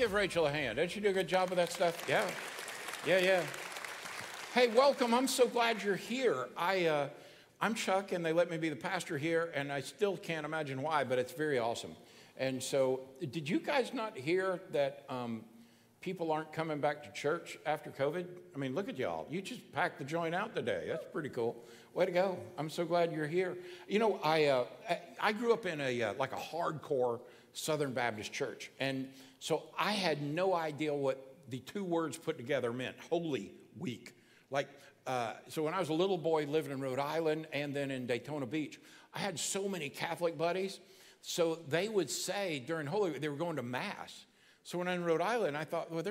Give Rachel a hand. Didn't she do a good job with that stuff? Yeah. Yeah, yeah. Hey, welcome. I'm so glad you're here. I, uh, I'm Chuck, and they let me be the pastor here, and I still can't imagine why, but it's very awesome. And so, did you guys not hear that um, people aren't coming back to church after COVID? I mean, look at y'all. You just packed the joint out today. That's pretty cool. Way to go. I'm so glad you're here. You know, I, uh, I grew up in a, uh, like a hardcore Southern Baptist church. And so I had no idea what the two words put together meant Holy Week. Like, uh, so when I was a little boy living in Rhode Island and then in Daytona Beach, I had so many Catholic buddies. So they would say during Holy Week, they were going to Mass. So when I'm in Rhode Island, I thought, well,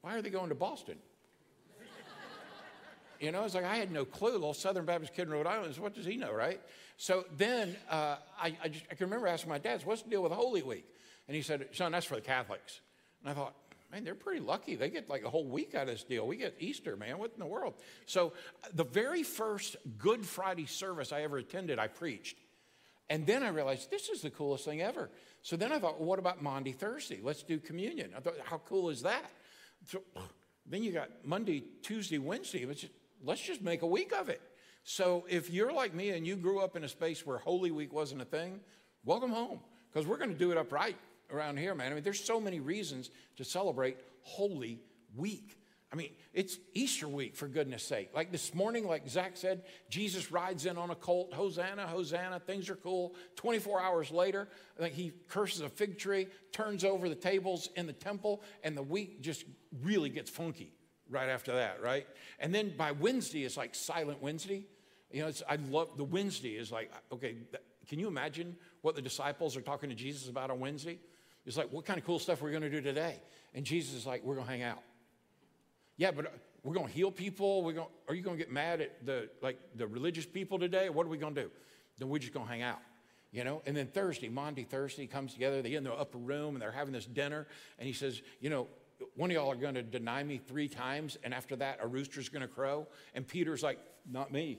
why are they going to Boston? You know, it's like I had no clue. Little Southern Baptist kid in Rhode Island. What does he know, right? So then uh, I, I, just, I can remember asking my dad, "What's the deal with Holy Week?" And he said, "Son, that's for the Catholics." And I thought, man, they're pretty lucky. They get like a whole week out of this deal. We get Easter, man. What in the world? So uh, the very first Good Friday service I ever attended, I preached. And then I realized this is the coolest thing ever. So then I thought, well, what about Monday, Thursday? Let's do communion. I thought, how cool is that? So then you got Monday, Tuesday, Wednesday. Let's just make a week of it. So if you're like me and you grew up in a space where Holy Week wasn't a thing, welcome home because we're going to do it upright around here, man. I mean, there's so many reasons to celebrate Holy Week. I mean, it's Easter week, for goodness sake. Like this morning, like Zach said, Jesus rides in on a colt. Hosanna, Hosanna, things are cool. 24 hours later, like he curses a fig tree, turns over the tables in the temple, and the week just really gets funky right after that, right? And then by Wednesday, it's like Silent Wednesday. You know, I love the Wednesday is like, okay, can you imagine what the disciples are talking to Jesus about on Wednesday? It's like, what kind of cool stuff are we going to do today? And Jesus is like, we're going to hang out. Yeah, but uh, we're going to heal people. We're going, are you going to get mad at the, like, the religious people today? What are we going to do? Then we're just going to hang out you know and then thursday Maundy thursday comes together they get in the upper room and they're having this dinner and he says you know one of y'all are going to deny me three times, and after that, a rooster's going to crow. And Peter's like, not me.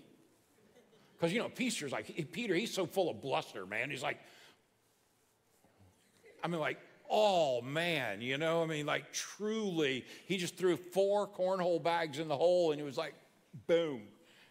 Because, you know, Peter's like, Peter, he's so full of bluster, man. He's like, I mean, like, oh man, you know, I mean, like, truly, he just threw four cornhole bags in the hole, and it was like, boom.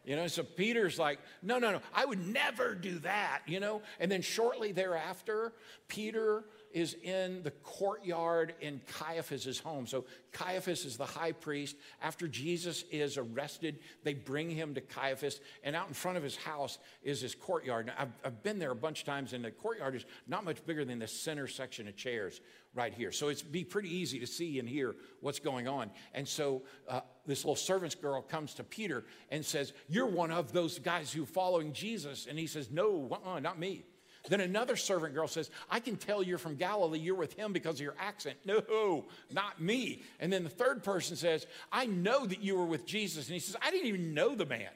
You know, so Peter's like, no, no, no, I would never do that, you know? And then shortly thereafter, Peter is in the courtyard in Caiaphas' home. So Caiaphas is the high priest. After Jesus is arrested, they bring him to Caiaphas, and out in front of his house is his courtyard. Now, I've, I've been there a bunch of times, and the courtyard is not much bigger than the center section of chairs right here. So it'd be pretty easy to see and hear what's going on. And so uh, this little servant's girl comes to Peter and says, You're one of those guys who following Jesus. And he says, No, uh-uh, not me. Then another servant girl says, I can tell you're from Galilee. You're with him because of your accent. No, not me. And then the third person says, I know that you were with Jesus. And he says, I didn't even know the man.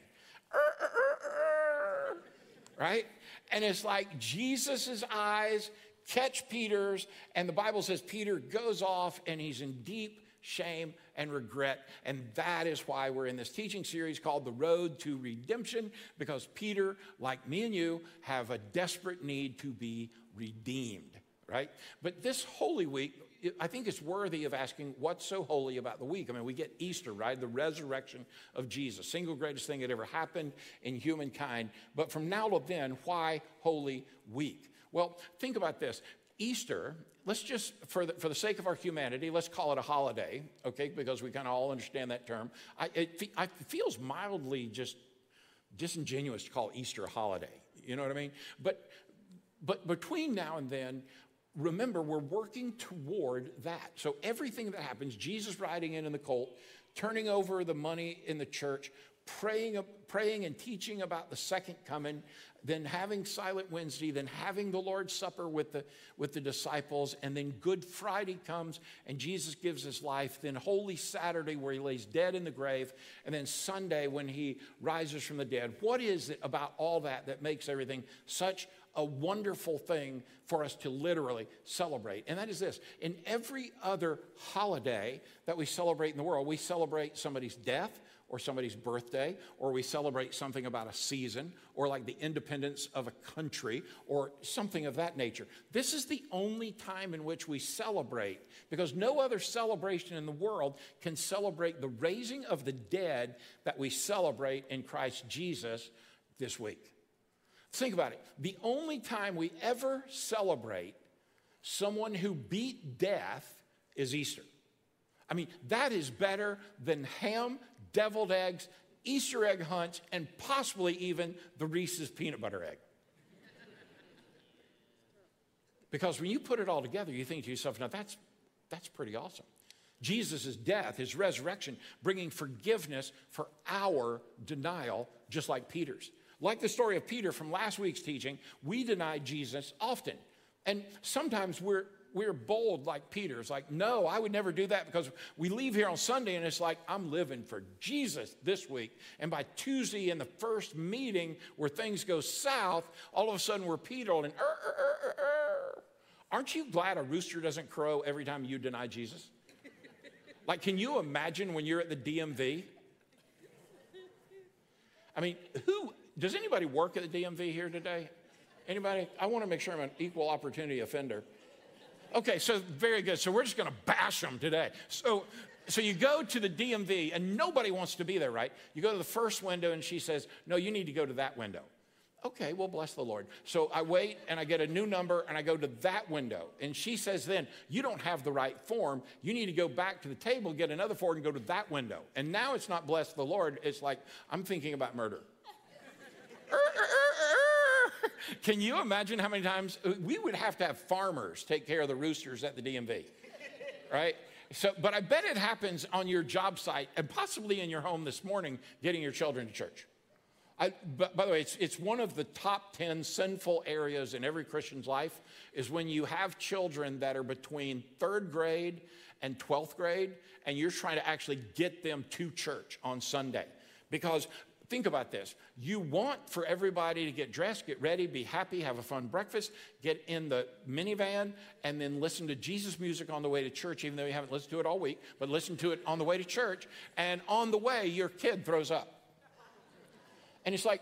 Right? And it's like Jesus' eyes catch Peter's, and the Bible says Peter goes off and he's in deep shame, and regret. And that is why we're in this teaching series called The Road to Redemption, because Peter, like me and you, have a desperate need to be redeemed, right? But this Holy Week, I think it's worthy of asking what's so holy about the week. I mean, we get Easter, right? The resurrection of Jesus, single greatest thing that ever happened in humankind. But from now to then, why Holy Week? Well, think about this. Easter let's just, for the, for the sake of our humanity, let's call it a holiday, okay, because we kind of all understand that term. I, it, it feels mildly just disingenuous to call Easter a holiday. You know what I mean? But, but between now and then, remember, we're working toward that. So everything that happens, Jesus riding in in the colt, turning over the money in the church, praying, praying and teaching about the second coming, then having Silent Wednesday, then having the Lord's Supper with the, with the disciples, and then Good Friday comes and Jesus gives his life, then Holy Saturday where he lays dead in the grave, and then Sunday when he rises from the dead. What is it about all that that makes everything such a wonderful thing for us to literally celebrate? And that is this in every other holiday that we celebrate in the world, we celebrate somebody's death or somebody's birthday, or we celebrate something about a season, or like the independence of a country, or something of that nature. This is the only time in which we celebrate, because no other celebration in the world can celebrate the raising of the dead that we celebrate in Christ Jesus this week. Think about it. The only time we ever celebrate someone who beat death is Easter. I mean, that is better than ham, deviled eggs, Easter egg hunts, and possibly even the Reese's peanut butter egg. Because when you put it all together, you think to yourself, now that's, that's pretty awesome. Jesus' death, his resurrection, bringing forgiveness for our denial, just like Peter's. Like the story of Peter from last week's teaching, we deny Jesus often. And sometimes we're, we're bold like Peter. It's like, no, I would never do that because we leave here on Sunday and it's like, I'm living for Jesus this week. And by Tuesday in the first meeting where things go south, all of a sudden we're Peter and, er, er, er, aren't you glad a rooster doesn't crow every time you deny Jesus? like, can you imagine when you're at the DMV? I mean, who does anybody work at the DMV here today? Anybody? I want to make sure I'm an equal opportunity offender. Okay, so very good. So we're just going to bash them today. So, so you go to the DMV and nobody wants to be there, right? You go to the first window and she says, No, you need to go to that window. Okay, well, bless the Lord. So I wait and I get a new number and I go to that window. And she says, Then you don't have the right form. You need to go back to the table, get another form, and go to that window. And now it's not bless the Lord. It's like, I'm thinking about murder. Er, er, er, Can you imagine how many times uh, we would have to have farmers take care of the roosters at the DMV, right? So, but I bet it happens on your job site and possibly in your home this morning, getting your children to church. I, but, by the way, it's, it's one of the top 10 sinful areas in every Christian's life is when you have children that are between third grade and 12th grade, and you're trying to actually get them to church on Sunday. Because Think about this. You want for everybody to get dressed, get ready, be happy, have a fun breakfast, get in the minivan, and then listen to Jesus music on the way to church, even though you haven't listened to it all week, but listen to it on the way to church. And on the way, your kid throws up. And it's like,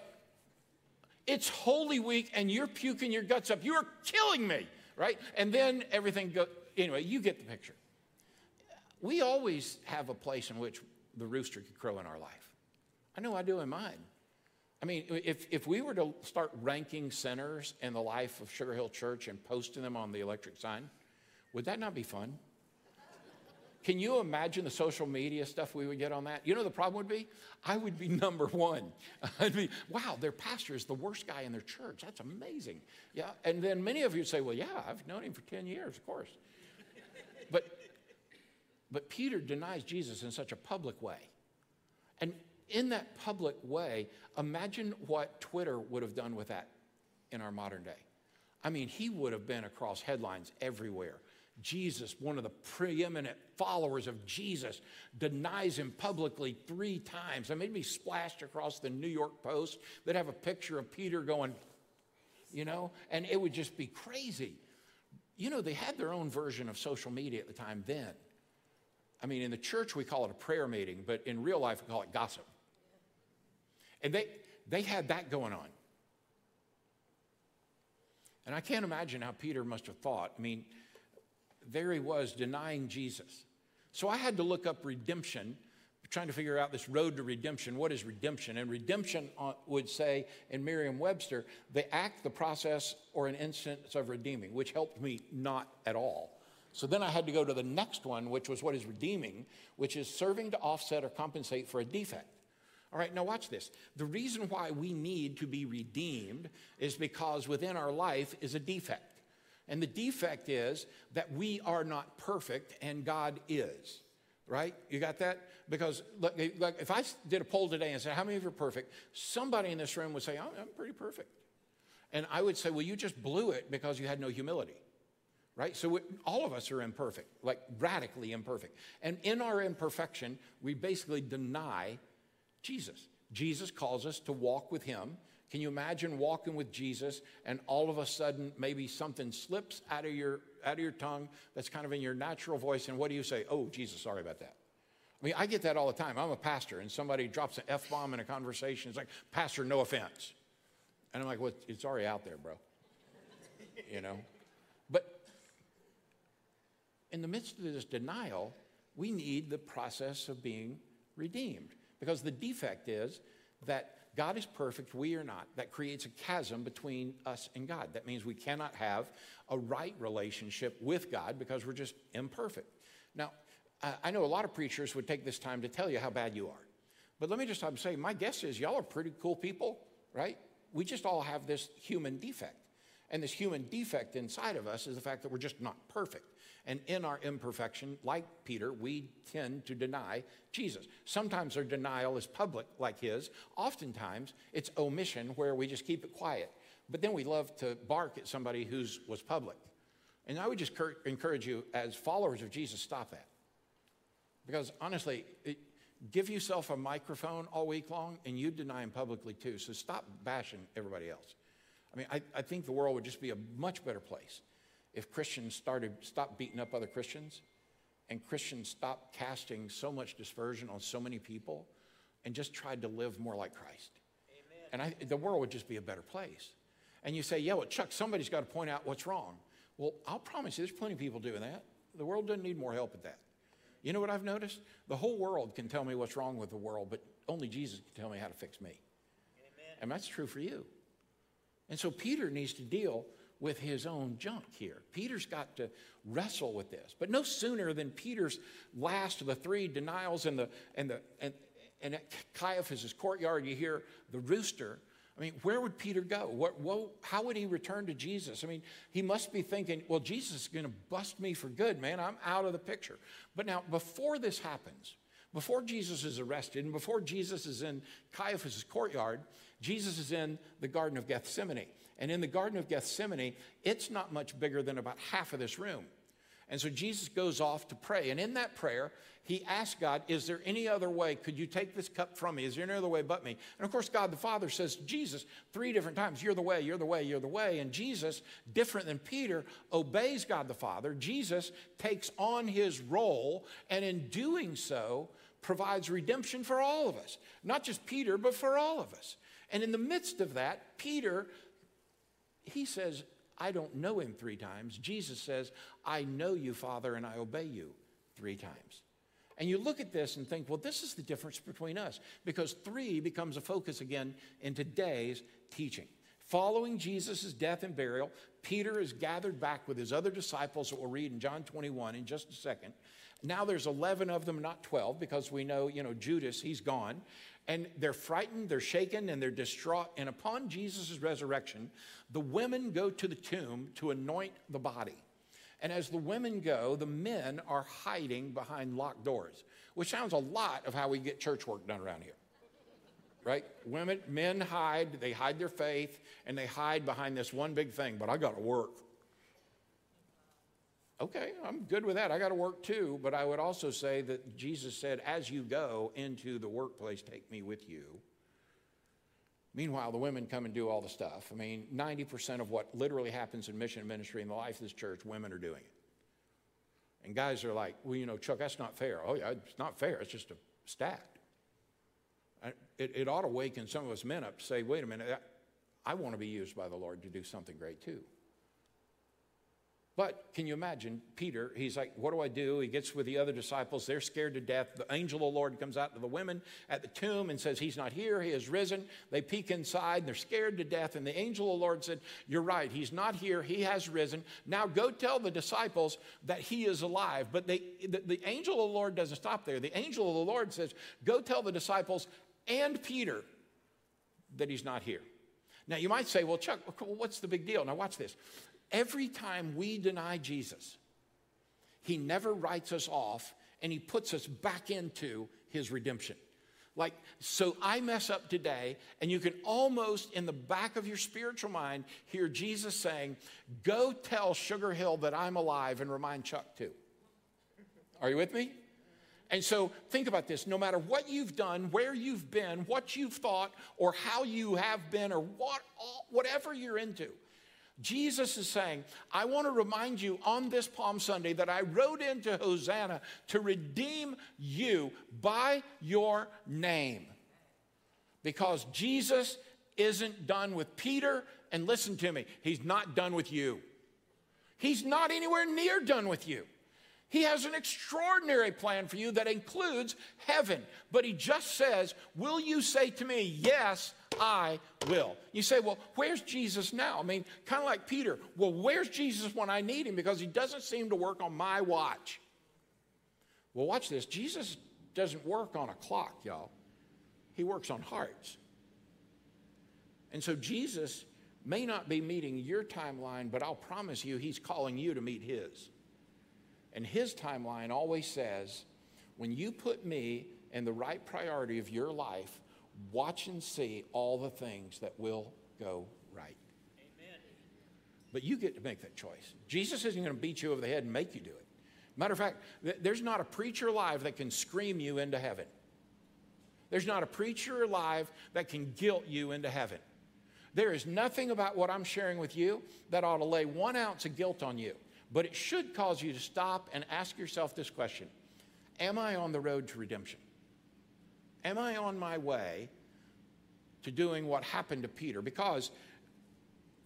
it's Holy Week, and you're puking your guts up. You're killing me, right? And then everything goes, anyway, you get the picture. We always have a place in which the rooster could crow in our life. I know I do in mine. I mean, if, if we were to start ranking sinners in the life of Sugar Hill Church and posting them on the electric sign, would that not be fun? Can you imagine the social media stuff we would get on that? You know the problem would be? I would be number one. I'd be, wow, their pastor is the worst guy in their church. That's amazing. Yeah. And then many of you say, well, yeah, I've known him for 10 years, of course. But but Peter denies Jesus in such a public way. And in that public way, imagine what Twitter would have done with that in our modern day. I mean, he would have been across headlines everywhere. Jesus, one of the preeminent followers of Jesus, denies him publicly three times. I mean, be splashed across the New York Post They'd have a picture of Peter going, you know, and it would just be crazy. You know, they had their own version of social media at the time then. I mean, in the church, we call it a prayer meeting, but in real life, we call it gossip. And they, they had that going on. And I can't imagine how Peter must have thought. I mean, there he was denying Jesus. So I had to look up redemption, trying to figure out this road to redemption. What is redemption? And redemption uh, would say in Merriam Webster, the act, the process, or an instance of redeeming, which helped me not at all. So then I had to go to the next one, which was what is redeeming, which is serving to offset or compensate for a defect. All right, now watch this. The reason why we need to be redeemed is because within our life is a defect. And the defect is that we are not perfect and God is. Right? You got that? Because look, eh, look, if I did a poll today and said, How many of you are perfect? Somebody in this room would say, I'm pretty perfect. And I would say, Well, you just blew it because you had no humility right? So all of us are imperfect, like radically imperfect. And in our imperfection, we basically deny Jesus. Jesus calls us to walk with him. Can you imagine walking with Jesus and all of a sudden maybe something slips out of your out of your tongue that's kind of in your natural voice and what do you say? Oh, Jesus, sorry about that. I mean, I get that all the time. I'm a pastor, and somebody drops an F bomb in a conversation. It's like, Pastor, no offense. And I'm like, well, it's already out there, bro. you know? But in the midst of this denial, we need the process of being redeemed. Because the defect is that God is perfect, we are not. That creates a chasm between us and God. That means we cannot have a right relationship with God because we're just imperfect. Now, I know a lot of preachers would take this time to tell you how bad you are. But let me just say, my guess is y'all are pretty cool people, right? We just all have this human defect. And this human defect inside of us is the fact that we're just not perfect. And in our imperfection, like Peter, we tend to deny Jesus. Sometimes our denial is public, like his. Oftentimes, it's omission, where we just keep it quiet. But then we love to bark at somebody who's was public. And I would just encourage you, as followers of Jesus, stop that. Because honestly, it, give yourself a microphone all week long and you deny him publicly too. So stop bashing everybody else. I mean, I, I think the world would just be a much better place if Christians started stop beating up other Christians and Christians stopped casting so much dispersion on so many people and just tried to live more like Christ. Amen. And I, the world would just be a better place. And you say, yeah, well, Chuck, somebody's got to point out what's wrong. Well, I'll promise you, there's plenty of people doing that. The world doesn't need more help at that. You know what I've noticed? The whole world can tell me what's wrong with the world, but only Jesus can tell me how to fix me. Amen. And that's true for you. And so Peter needs to deal with his own junk here. Peter's got to wrestle with this. But no sooner than Peter's last of the three denials and the and the and, and at Caiaphas' courtyard, you hear the rooster I mean, where would Peter go? What, what, how would he return to Jesus? I mean, he must be thinking, well, Jesus is going to bust me for good, man. I'm out of the picture. But now, before this happens, before Jesus is arrested and before Jesus is in Caiaphas' courtyard, Jesus is in the Garden of Gethsemane. And in the Garden of Gethsemane, it's not much bigger than about half of this room. And so Jesus goes off to pray. And in that prayer, he asks God, Is there any other way? Could you take this cup from me? Is there any other way but me? And of course, God the Father says, Jesus, three different times, You're the way, you're the way, you're the way. And Jesus, different than Peter, obeys God the Father. Jesus takes on his role, and in doing so, provides redemption for all of us. Not just Peter, but for all of us. And in the midst of that, Peter, he says, I don't know him three times. Jesus says, I know you, Father, and I obey you three times. And you look at this and think, well, this is the difference between us because three becomes a focus again in today's teaching. Following Jesus' death and burial, Peter is gathered back with his other disciples that we'll read in John 21 in just a second. Now there's 11 of them, not 12, because we know, you know, Judas, he's gone. And they're frightened, they're shaken, and they're distraught. And upon Jesus' resurrection, the women go to the tomb to anoint the body. And as the women go, the men are hiding behind locked doors, which sounds a lot of how we get church work done around here. Right? Women, men hide, they hide their faith, and they hide behind this one big thing, but I got to work. Okay, I'm good with that. I got to work too. But I would also say that Jesus said, as you go into the workplace, take me with you. Meanwhile, the women come and do all the stuff. I mean, 90% of what literally happens in mission ministry in the life of this church, women are doing it. And guys are like, well, you know, Chuck, that's not fair. Oh, yeah, it's not fair. It's just a stat. It, it ought to waken some of us men up to say, wait a minute, I want to be used by the Lord to do something great too. But can you imagine Peter? He's like, What do I do? He gets with the other disciples. They're scared to death. The angel of the Lord comes out to the women at the tomb and says, He's not here. He has risen. They peek inside and they're scared to death. And the angel of the Lord said, You're right. He's not here. He has risen. Now go tell the disciples that he is alive. But they, the, the angel of the Lord doesn't stop there. The angel of the Lord says, Go tell the disciples and Peter that he's not here. Now, you might say, well, Chuck, what's the big deal? Now, watch this. Every time we deny Jesus, he never writes us off and he puts us back into his redemption. Like, so I mess up today, and you can almost in the back of your spiritual mind hear Jesus saying, Go tell Sugar Hill that I'm alive and remind Chuck too. Are you with me? And so think about this no matter what you've done, where you've been, what you've thought, or how you have been, or what, whatever you're into, Jesus is saying, I want to remind you on this Palm Sunday that I rode into Hosanna to redeem you by your name. Because Jesus isn't done with Peter, and listen to me, he's not done with you. He's not anywhere near done with you. He has an extraordinary plan for you that includes heaven. But he just says, Will you say to me, Yes, I will? You say, Well, where's Jesus now? I mean, kind of like Peter. Well, where's Jesus when I need him? Because he doesn't seem to work on my watch. Well, watch this. Jesus doesn't work on a clock, y'all, he works on hearts. And so Jesus may not be meeting your timeline, but I'll promise you, he's calling you to meet his. And his timeline always says, when you put me in the right priority of your life, watch and see all the things that will go right. Amen. But you get to make that choice. Jesus isn't going to beat you over the head and make you do it. Matter of fact, there's not a preacher alive that can scream you into heaven. There's not a preacher alive that can guilt you into heaven. There is nothing about what I'm sharing with you that ought to lay one ounce of guilt on you. But it should cause you to stop and ask yourself this question Am I on the road to redemption? Am I on my way to doing what happened to Peter? Because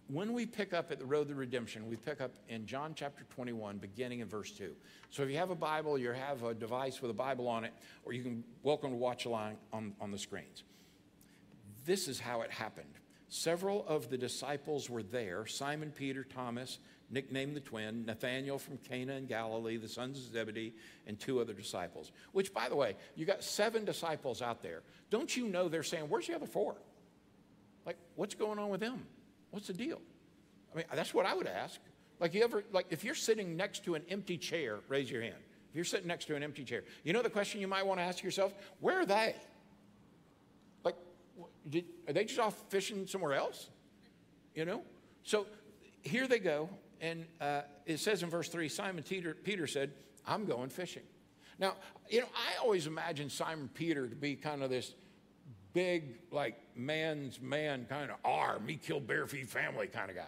when we pick up at the road to redemption, we pick up in John chapter 21, beginning in verse 2. So if you have a Bible, you have a device with a Bible on it, or you can welcome to watch along on, on the screens. This is how it happened. Several of the disciples were there Simon, Peter, Thomas, nicknamed the twin, Nathanael from Cana in Galilee, the sons of Zebedee, and two other disciples. Which, by the way, you got seven disciples out there. Don't you know they're saying, Where's the other four? Like, what's going on with them? What's the deal? I mean, that's what I would ask. Like, you ever, like, if you're sitting next to an empty chair, raise your hand. If you're sitting next to an empty chair, you know the question you might want to ask yourself? Where are they? Like, did, are they just off fishing somewhere else? You know? So here they go and uh, it says in verse 3 Simon Peter, Peter said, I'm going fishing. Now, you know, I always imagine Simon Peter to be kind of this big, like, man's man kind of R, me kill bear feed family kind of guy,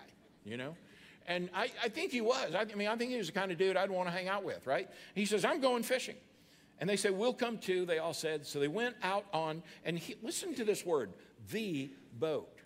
you know? And I, I think he was. I, I mean, I think he was the kind of dude I'd want to hang out with, right? He says, I'm going fishing. And they said, We'll come too. They all said. So they went out on, and he, listen to this word, the boat.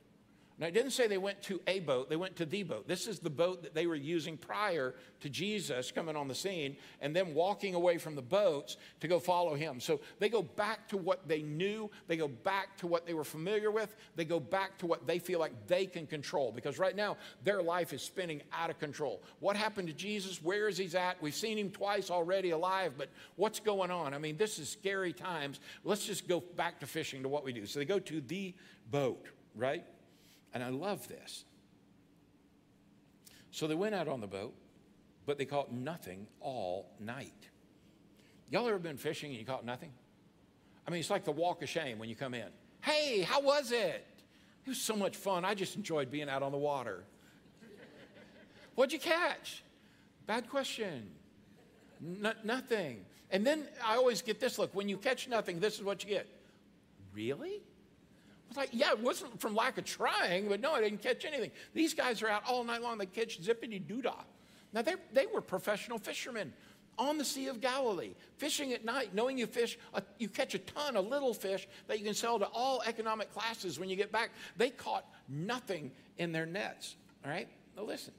Now, it didn't say they went to a boat, they went to the boat. This is the boat that they were using prior to Jesus coming on the scene and then walking away from the boats to go follow him. So they go back to what they knew, they go back to what they were familiar with, they go back to what they feel like they can control because right now their life is spinning out of control. What happened to Jesus? Where is he at? We've seen him twice already alive, but what's going on? I mean, this is scary times. Let's just go back to fishing to what we do. So they go to the boat, right? And I love this. So they went out on the boat, but they caught nothing all night. Y'all ever been fishing and you caught nothing? I mean, it's like the walk of shame when you come in. Hey, how was it? It was so much fun. I just enjoyed being out on the water. What'd you catch? Bad question. Nothing. And then I always get this look when you catch nothing, this is what you get. Really? Was like, yeah, it wasn't from lack of trying, but no, I didn't catch anything. These guys are out all night long. They catch zippity doodah. Now, they they were professional fishermen on the Sea of Galilee, fishing at night, knowing you fish, uh, you catch a ton of little fish that you can sell to all economic classes when you get back. They caught nothing in their nets. All right? Now, listen.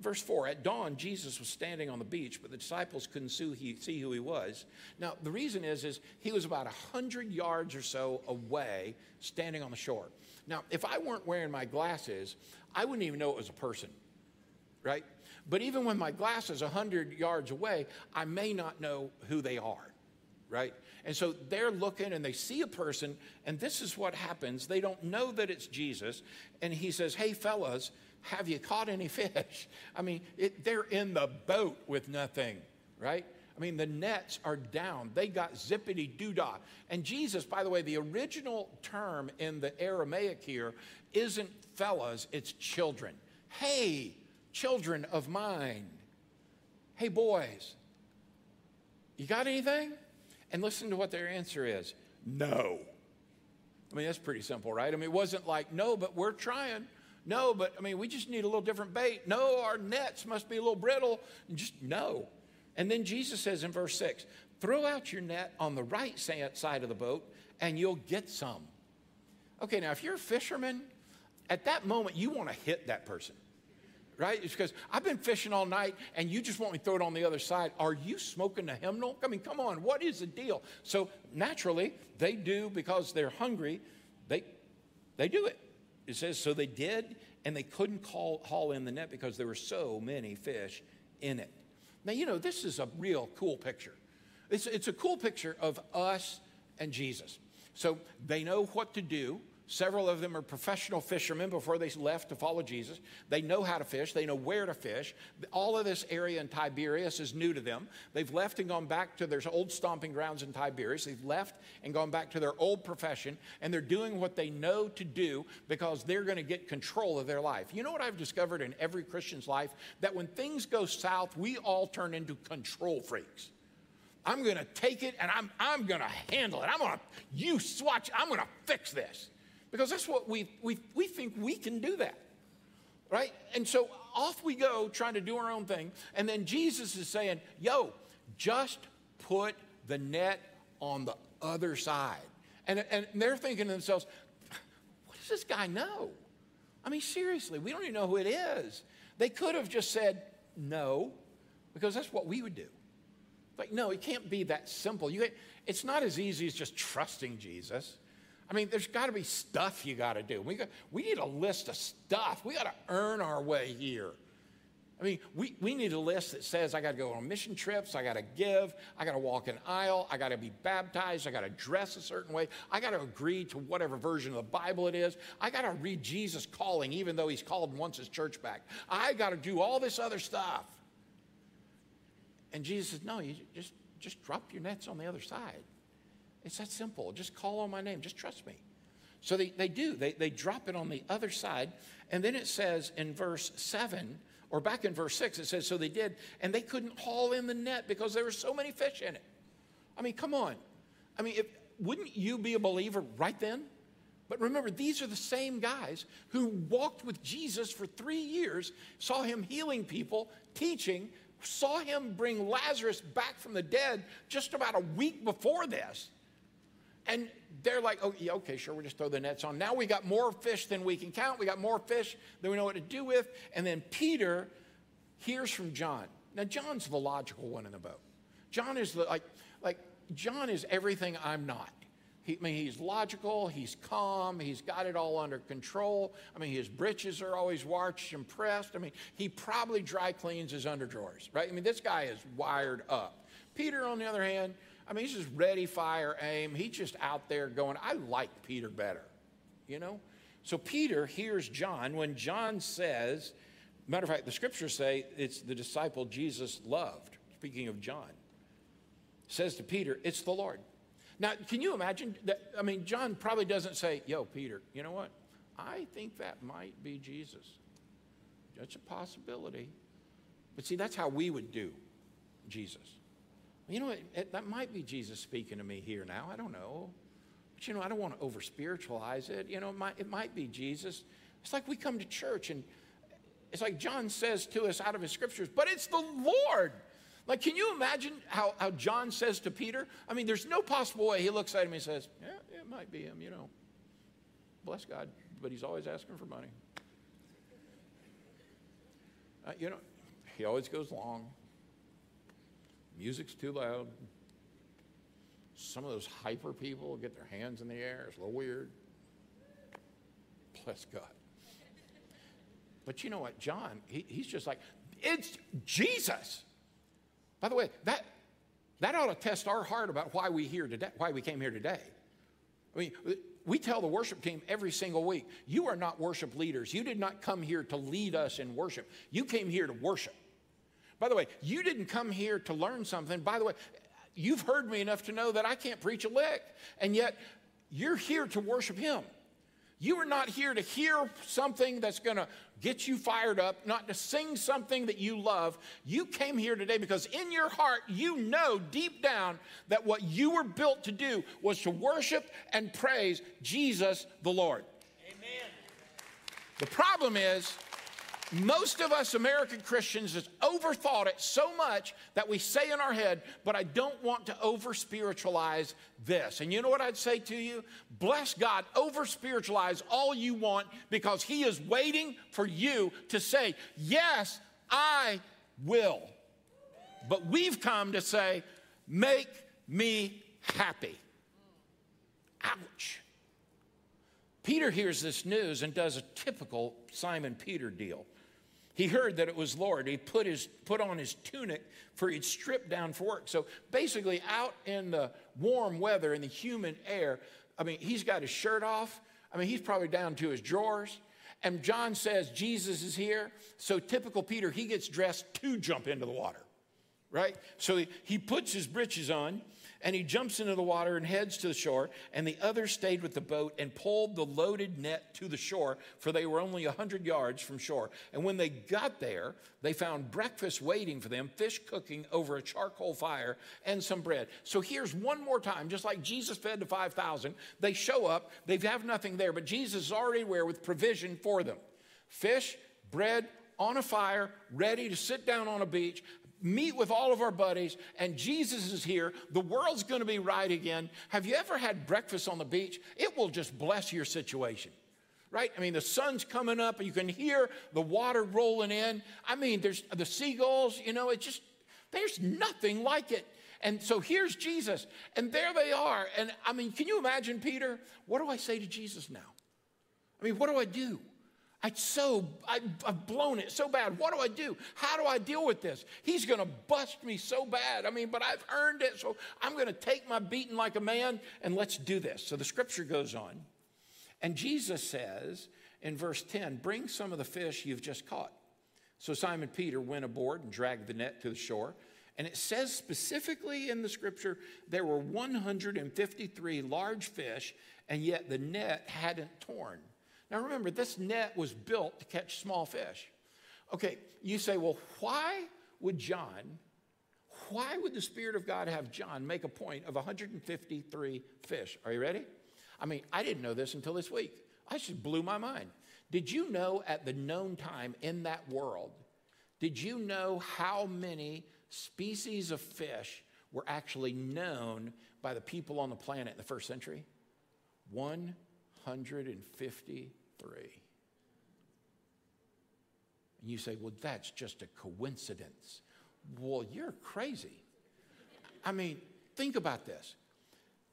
Verse 4 At dawn, Jesus was standing on the beach, but the disciples couldn't see who he was. Now, the reason is, is he was about 100 yards or so away, standing on the shore. Now, if I weren't wearing my glasses, I wouldn't even know it was a person, right? But even when my glasses 100 yards away, I may not know who they are, right? And so they're looking and they see a person, and this is what happens. They don't know that it's Jesus. And he says, Hey, fellas, have you caught any fish? I mean, it, they're in the boat with nothing, right? I mean, the nets are down. They got zippity doodah. And Jesus, by the way, the original term in the Aramaic here isn't fellas, it's children. Hey, children of mine. Hey, boys, you got anything? And listen to what their answer is no. I mean, that's pretty simple, right? I mean, it wasn't like, no, but we're trying. No, but I mean, we just need a little different bait. No, our nets must be a little brittle. Just no. And then Jesus says in verse 6 throw out your net on the right side of the boat and you'll get some. Okay, now if you're a fisherman, at that moment you want to hit that person, right? It's because I've been fishing all night and you just want me to throw it on the other side. Are you smoking a hymnal? I mean, come on, what is the deal? So naturally, they do because they're hungry, they, they do it. It says, so they did, and they couldn't call, haul in the net because there were so many fish in it. Now, you know, this is a real cool picture. It's, it's a cool picture of us and Jesus. So they know what to do. Several of them are professional fishermen before they left to follow Jesus. They know how to fish, they know where to fish. All of this area in Tiberias is new to them. They've left and gone back to their old stomping grounds in Tiberias. They've left and gone back to their old profession, and they're doing what they know to do because they're going to get control of their life. You know what I've discovered in every Christian's life? That when things go south, we all turn into control freaks. I'm going to take it and I'm, I'm going to handle it. I'm going to, you swatch, I'm going to fix this. Because that's what we, we, we think we can do that. Right? And so off we go trying to do our own thing. And then Jesus is saying, yo, just put the net on the other side. And, and they're thinking to themselves, what does this guy know? I mean, seriously, we don't even know who it is. They could have just said no, because that's what we would do. Like, no, it can't be that simple. You, it's not as easy as just trusting Jesus. I mean, there's got to be stuff you got to do. We, got, we need a list of stuff. We got to earn our way here. I mean, we, we need a list that says I got to go on mission trips, I got to give, I got to walk an aisle, I got to be baptized, I got to dress a certain way, I got to agree to whatever version of the Bible it is, I got to read Jesus calling, even though he's called and wants his church back. I got to do all this other stuff. And Jesus says, No, you just, just drop your nets on the other side. It's that simple. Just call on my name. Just trust me. So they, they do. They, they drop it on the other side. And then it says in verse 7, or back in verse 6, it says, So they did, and they couldn't haul in the net because there were so many fish in it. I mean, come on. I mean, if, wouldn't you be a believer right then? But remember, these are the same guys who walked with Jesus for three years, saw him healing people, teaching, saw him bring Lazarus back from the dead just about a week before this. And they're like, oh, yeah, okay, sure, we'll just throw the nets on. Now we got more fish than we can count. We got more fish than we know what to do with. And then Peter hears from John. Now, John's the logical one in the boat. John is the, like, like, John is everything I'm not. He, I mean, he's logical, he's calm, he's got it all under control. I mean, his breeches are always washed and pressed. I mean, he probably dry cleans his underdrawers, right? I mean, this guy is wired up. Peter, on the other hand, I mean, he's just ready, fire, aim. He's just out there going, I like Peter better, you know? So Peter hears John when John says, matter of fact, the scriptures say it's the disciple Jesus loved, speaking of John, says to Peter, It's the Lord. Now, can you imagine that? I mean, John probably doesn't say, Yo, Peter, you know what? I think that might be Jesus. That's a possibility. But see, that's how we would do Jesus. You know, it, it, that might be Jesus speaking to me here now. I don't know. But you know, I don't want to over spiritualize it. You know, it might, it might be Jesus. It's like we come to church and it's like John says to us out of his scriptures, but it's the Lord. Like, can you imagine how, how John says to Peter? I mean, there's no possible way he looks at him and says, Yeah, it might be him, you know. Bless God, but he's always asking for money. Uh, you know, he always goes long. Music's too loud. Some of those hyper people get their hands in the air. It's a little weird. Bless God. But you know what? John, he, he's just like, it's Jesus. By the way, that, that ought to test our heart about why we here today, why we came here today. I mean, we tell the worship team every single week, you are not worship leaders. You did not come here to lead us in worship. You came here to worship. By the way, you didn't come here to learn something. By the way, you've heard me enough to know that I can't preach a lick, and yet you're here to worship Him. You are not here to hear something that's going to get you fired up, not to sing something that you love. You came here today because in your heart, you know deep down that what you were built to do was to worship and praise Jesus the Lord. Amen. The problem is, most of us American Christians has overthought it so much that we say in our head, but I don't want to over spiritualize this. And you know what I'd say to you? Bless God, over spiritualize all you want because He is waiting for you to say, Yes, I will. But we've come to say, Make me happy. Ouch. Peter hears this news and does a typical Simon Peter deal. He heard that it was Lord. He put, his, put on his tunic for he'd stripped down for work. So basically, out in the warm weather, in the humid air, I mean, he's got his shirt off. I mean, he's probably down to his drawers. And John says, Jesus is here. So typical Peter, he gets dressed to jump into the water, right? So he, he puts his breeches on and he jumps into the water and heads to the shore. And the others stayed with the boat and pulled the loaded net to the shore, for they were only a 100 yards from shore. And when they got there, they found breakfast waiting for them, fish cooking over a charcoal fire, and some bread. So here's one more time, just like Jesus fed the 5,000, they show up, they have nothing there, but Jesus is already there with provision for them fish, bread, on a fire, ready to sit down on a beach meet with all of our buddies, and Jesus is here. The world's going to be right again. Have you ever had breakfast on the beach? It will just bless your situation. Right? I mean, the sun's coming up, and you can hear the water rolling in. I mean, there's the seagulls, you know, it just, there's nothing like it. And so here's Jesus, and there they are. And I mean, can you imagine, Peter? What do I say to Jesus now? I mean, what do I do? I so I, have blown it so bad. What do I do? How do I deal with this? He's going to bust me so bad. I mean, but I've earned it, so I'm going to take my beating like a man and let's do this. So the scripture goes on, and Jesus says in verse 10, "Bring some of the fish you've just caught." So Simon Peter went aboard and dragged the net to the shore. And it says specifically in the scripture there were 153 large fish, and yet the net hadn't torn. Now remember, this net was built to catch small fish. Okay, you say, well, why would John, why would the Spirit of God have John make a point of 153 fish? Are you ready? I mean, I didn't know this until this week. I just blew my mind. Did you know at the known time in that world, did you know how many species of fish were actually known by the people on the planet in the first century? 153. And you say, well, that's just a coincidence. Well, you're crazy. I mean, think about this.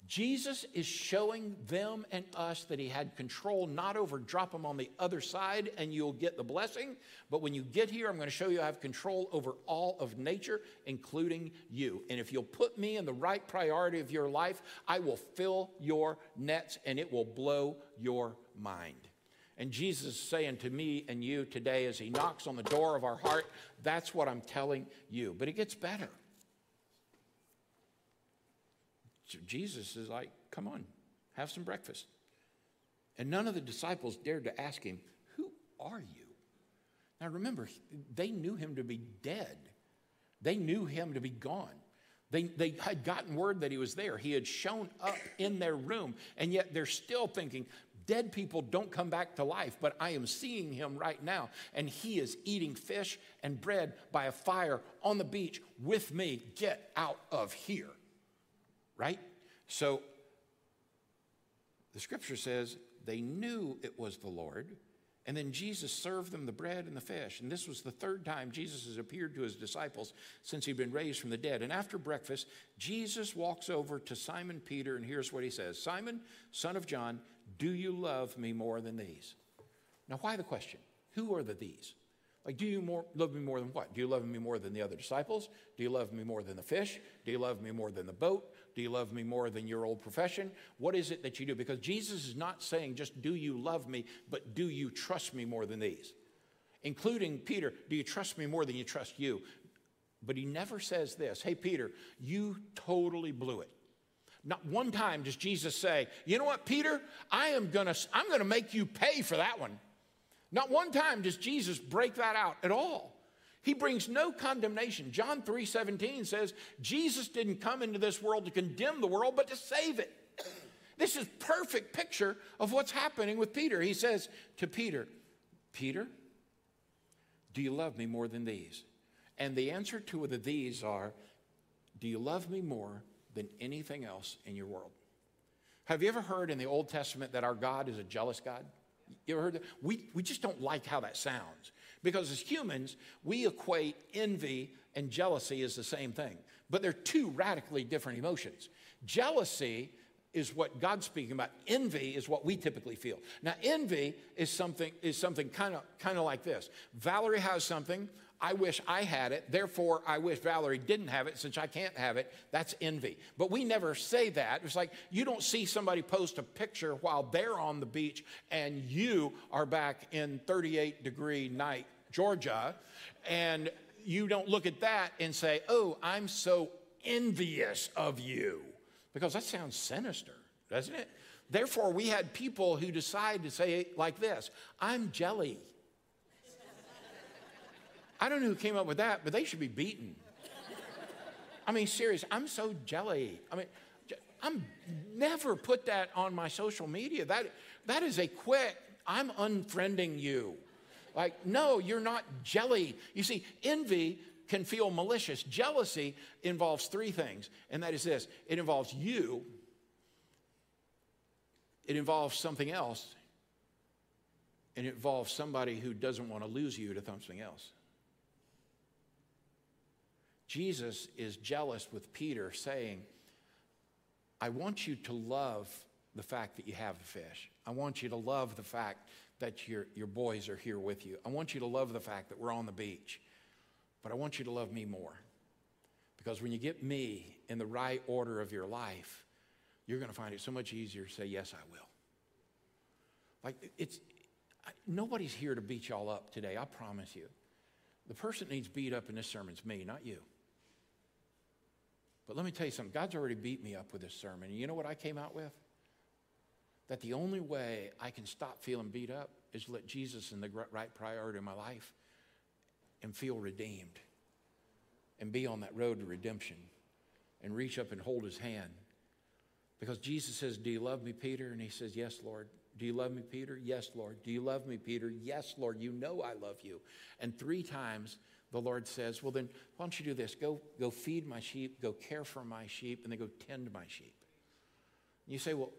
Jesus is showing them and us that he had control, not over drop them on the other side and you'll get the blessing. But when you get here, I'm going to show you I have control over all of nature, including you. And if you'll put me in the right priority of your life, I will fill your nets and it will blow your mind. And Jesus is saying to me and you today as he knocks on the door of our heart, that's what I'm telling you. But it gets better. So Jesus is like, come on, have some breakfast. And none of the disciples dared to ask him, Who are you? Now remember, they knew him to be dead, they knew him to be gone. They, they had gotten word that he was there. He had shown up in their room, and yet they're still thinking, Dead people don't come back to life, but I am seeing him right now, and he is eating fish and bread by a fire on the beach with me. Get out of here right? So the scripture says they knew it was the Lord. And then Jesus served them the bread and the fish. And this was the third time Jesus has appeared to his disciples since he'd been raised from the dead. And after breakfast, Jesus walks over to Simon Peter, and here's what he says Simon, son of John, do you love me more than these? Now, why the question? Who are the these? Like, do you more, love me more than what? Do you love me more than the other disciples? Do you love me more than the fish? Do you love me more than the boat? Do you love me more than your old profession? What is it that you do? Because Jesus is not saying just, do you love me, but do you trust me more than these? Including Peter, do you trust me more than you trust you? But he never says this Hey, Peter, you totally blew it. Not one time does Jesus say, You know what, Peter? I am gonna, I'm gonna make you pay for that one. Not one time does Jesus break that out at all. He brings no condemnation. John 3 17 says, Jesus didn't come into this world to condemn the world, but to save it. This is perfect picture of what's happening with Peter. He says to Peter, Peter, do you love me more than these? And the answer to the these are, do you love me more than anything else in your world? Have you ever heard in the Old Testament that our God is a jealous God? You ever heard that? We, we just don't like how that sounds. Because as humans, we equate envy and jealousy as the same thing. But they're two radically different emotions. Jealousy is what God's speaking about. Envy is what we typically feel. Now, envy is something is something kind of kind of like this. Valerie has something. I wish I had it. Therefore, I wish Valerie didn't have it since I can't have it. That's envy. But we never say that. It's like you don't see somebody post a picture while they're on the beach and you are back in 38 degree night, Georgia, and you don't look at that and say, Oh, I'm so envious of you. Because that sounds sinister, doesn't it? Therefore, we had people who decide to say it like this I'm jelly. I don't know who came up with that, but they should be beaten. I mean, serious, I'm so jelly. I mean, I'm never put that on my social media. That, that is a quick, I'm unfriending you. Like, no, you're not jelly. You see, envy can feel malicious. Jealousy involves three things, and that is this it involves you, it involves something else, and it involves somebody who doesn't want to lose you to something else. Jesus is jealous with Peter, saying, I want you to love the fact that you have the fish. I want you to love the fact that your, your boys are here with you. I want you to love the fact that we're on the beach. But I want you to love me more. Because when you get me in the right order of your life, you're going to find it so much easier to say, Yes, I will. Like, it's, nobody's here to beat y'all up today, I promise you. The person that needs beat up in this sermon is me, not you. But let me tell you something God's already beat me up with this sermon. You know what I came out with? That the only way I can stop feeling beat up is let Jesus in the right priority in my life and feel redeemed and be on that road to redemption and reach up and hold his hand. Because Jesus says, Do you love me, Peter? And he says, Yes, Lord. Do you love me, Peter? Yes, Lord. Do you love me, Peter? Yes, Lord. You know I love you. And three times the Lord says, Well, then, why don't you do this? Go, go feed my sheep, go care for my sheep, and then go tend my sheep. And you say, Well,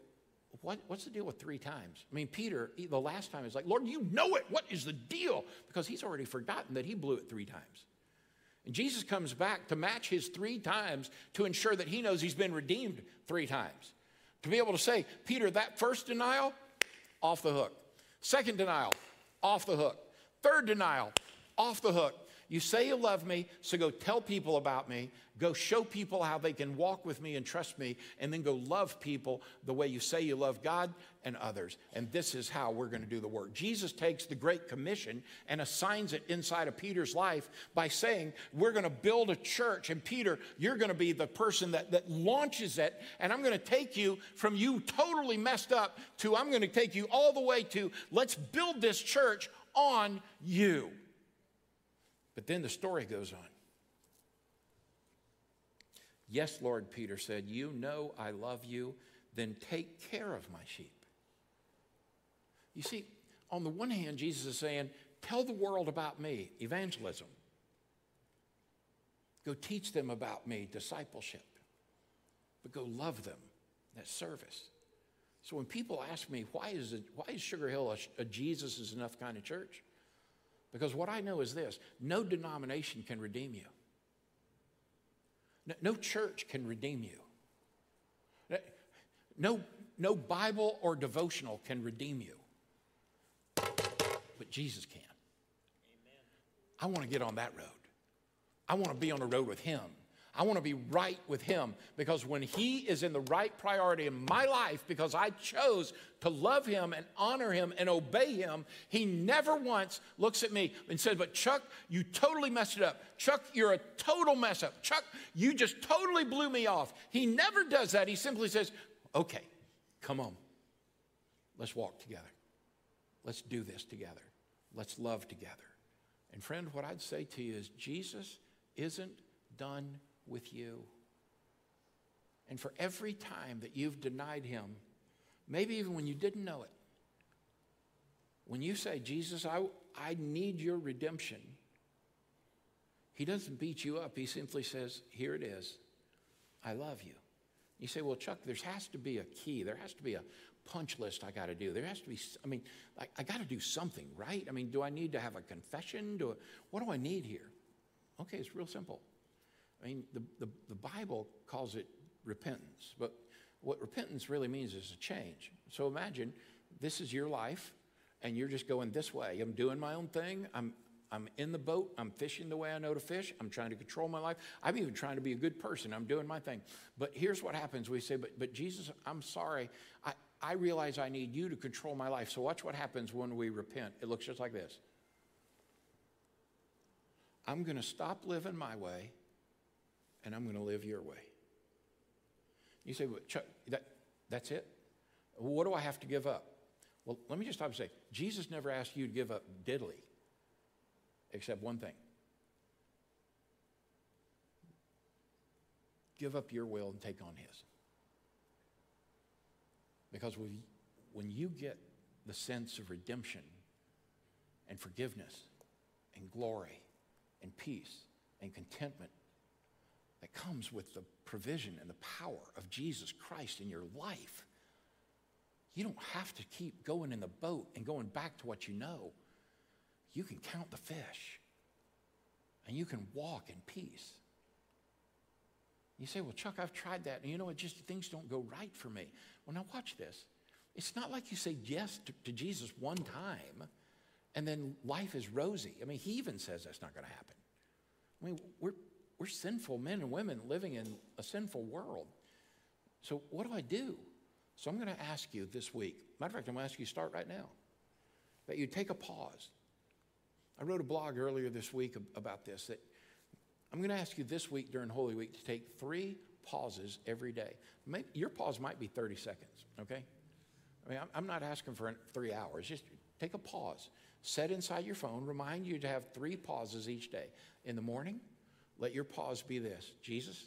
what, what's the deal with three times? I mean, Peter, the last time, is like, Lord, you know it. What is the deal? Because he's already forgotten that he blew it three times. And Jesus comes back to match his three times to ensure that he knows he's been redeemed three times. To be able to say, Peter, that first denial, off the hook. Second denial, off the hook. Third denial, off the hook. You say you love me, so go tell people about me. Go show people how they can walk with me and trust me, and then go love people the way you say you love God and others. And this is how we're going to do the work. Jesus takes the Great Commission and assigns it inside of Peter's life by saying, We're going to build a church, and Peter, you're going to be the person that, that launches it, and I'm going to take you from you totally messed up to I'm going to take you all the way to let's build this church on you. But then the story goes on. Yes, Lord, Peter said, You know I love you, then take care of my sheep. You see, on the one hand, Jesus is saying, Tell the world about me, evangelism. Go teach them about me, discipleship. But go love them, that service. So when people ask me, why is, it, why is Sugar Hill a, a Jesus is enough kind of church? Because what I know is this no denomination can redeem you, no, no church can redeem you, no, no Bible or devotional can redeem you, but Jesus can. Amen. I want to get on that road. I want to be on the road with Him. I want to be right with Him because when He is in the right priority in my life, because I chose to love Him and honor Him and obey Him, He never once looks at me and says, But Chuck, you totally messed it up. Chuck, you're a total mess up. Chuck, you just totally blew me off. He never does that. He simply says, Okay, come on. Let's walk together. Let's do this together. Let's love together. And friend, what I'd say to you is Jesus isn't done with you. And for every time that you've denied him, maybe even when you didn't know it, when you say, Jesus, I, I need your redemption. He doesn't beat you up. He simply says, Here it is. I love you. You say, Well, Chuck, there has to be a key. There has to be a punch list I got to do. There has to be, I mean, I, I got to do something, right? I mean, do I need to have a confession? Do I, what do I need here? Okay, it's real simple. I mean, the, the, the Bible calls it repentance, but what repentance really means is a change. So imagine this is your life, and you're just going this way. I'm doing my own thing. I'm, I'm in the boat. I'm fishing the way I know to fish. I'm trying to control my life. I'm even trying to be a good person. I'm doing my thing. But here's what happens we say, But, but Jesus, I'm sorry. I, I realize I need you to control my life. So watch what happens when we repent. It looks just like this I'm going to stop living my way and I'm going to live your way. You say, well, Chuck, that, that's it? What do I have to give up? Well, let me just stop and say Jesus never asked you to give up diddly, except one thing give up your will and take on His. Because when you get the sense of redemption and forgiveness and glory and peace and contentment that comes with the provision and the power of Jesus Christ in your life. You don't have to keep going in the boat and going back to what you know. You can count the fish and you can walk in peace. You say, Well, Chuck, I've tried that, and you know what? Just things don't go right for me. Well, now watch this. It's not like you say yes to, to Jesus one time and then life is rosy. I mean, he even says that's not going to happen. I mean, we're, we're sinful men and women living in a sinful world. So, what do I do? So, I'm going to ask you this week. Matter of fact, I'm going to ask you to start right now. That you take a pause. I wrote a blog earlier this week about this. That I'm going to ask you this week during Holy Week to take three pauses every day. Maybe, your pause might be 30 seconds, okay? I mean, I'm not asking for three hours. Just take a pause. Set inside your phone, remind you to have three pauses each day. In the morning, let your pause be this Jesus,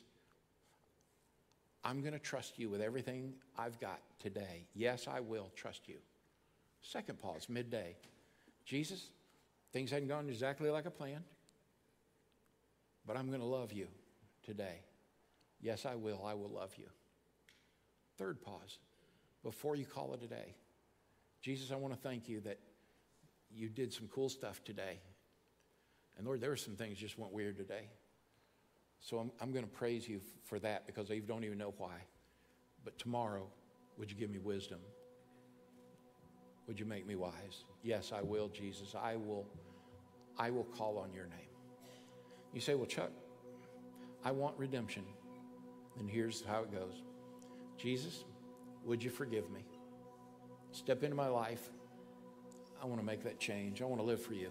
I'm going to trust you with everything I've got today. Yes, I will trust you. Second pause, midday. Jesus, things hadn't gone exactly like I planned, but I'm going to love you today. Yes, I will. I will love you. Third pause, before you call it a day. Jesus, I want to thank you that you did some cool stuff today. And Lord, there were some things just went weird today. So I'm, I'm going to praise you for that because I don't even know why. But tomorrow, would you give me wisdom? Would you make me wise? Yes, I will, Jesus. I will, I will call on your name. You say, well, Chuck, I want redemption. And here's how it goes Jesus, would you forgive me? Step into my life. I want to make that change. I want to live for you.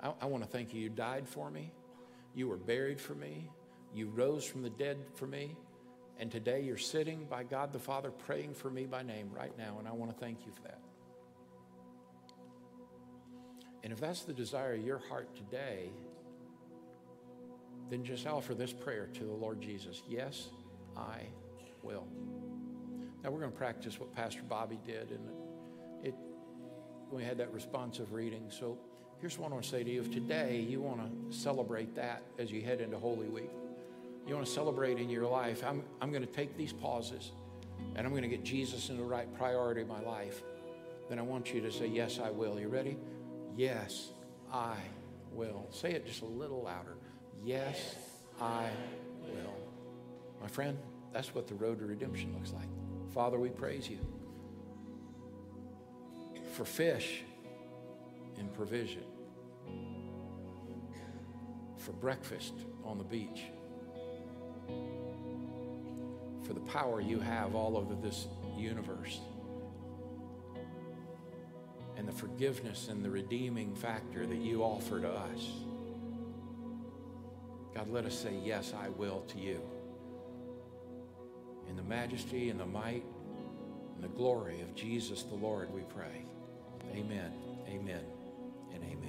I, I want to thank you. You died for me. You were buried for me. You rose from the dead for me. And today you're sitting by God the Father praying for me by name right now. And I want to thank you for that. And if that's the desire of your heart today, then just offer this prayer to the Lord Jesus Yes, I will. Now we're going to practice what Pastor Bobby did, and it we had that responsive reading. So Here's what I want to say to you. If today you want to celebrate that as you head into Holy Week, you want to celebrate in your life, I'm, I'm going to take these pauses and I'm going to get Jesus in the right priority of my life. Then I want you to say, Yes, I will. You ready? Yes, I will. Say it just a little louder. Yes, I will. My friend, that's what the road to redemption looks like. Father, we praise you for fish and provision for breakfast on the beach, for the power you have all over this universe, and the forgiveness and the redeeming factor that you offer to us. God, let us say, Yes, I will to you. In the majesty and the might and the glory of Jesus the Lord, we pray. Amen. Amen.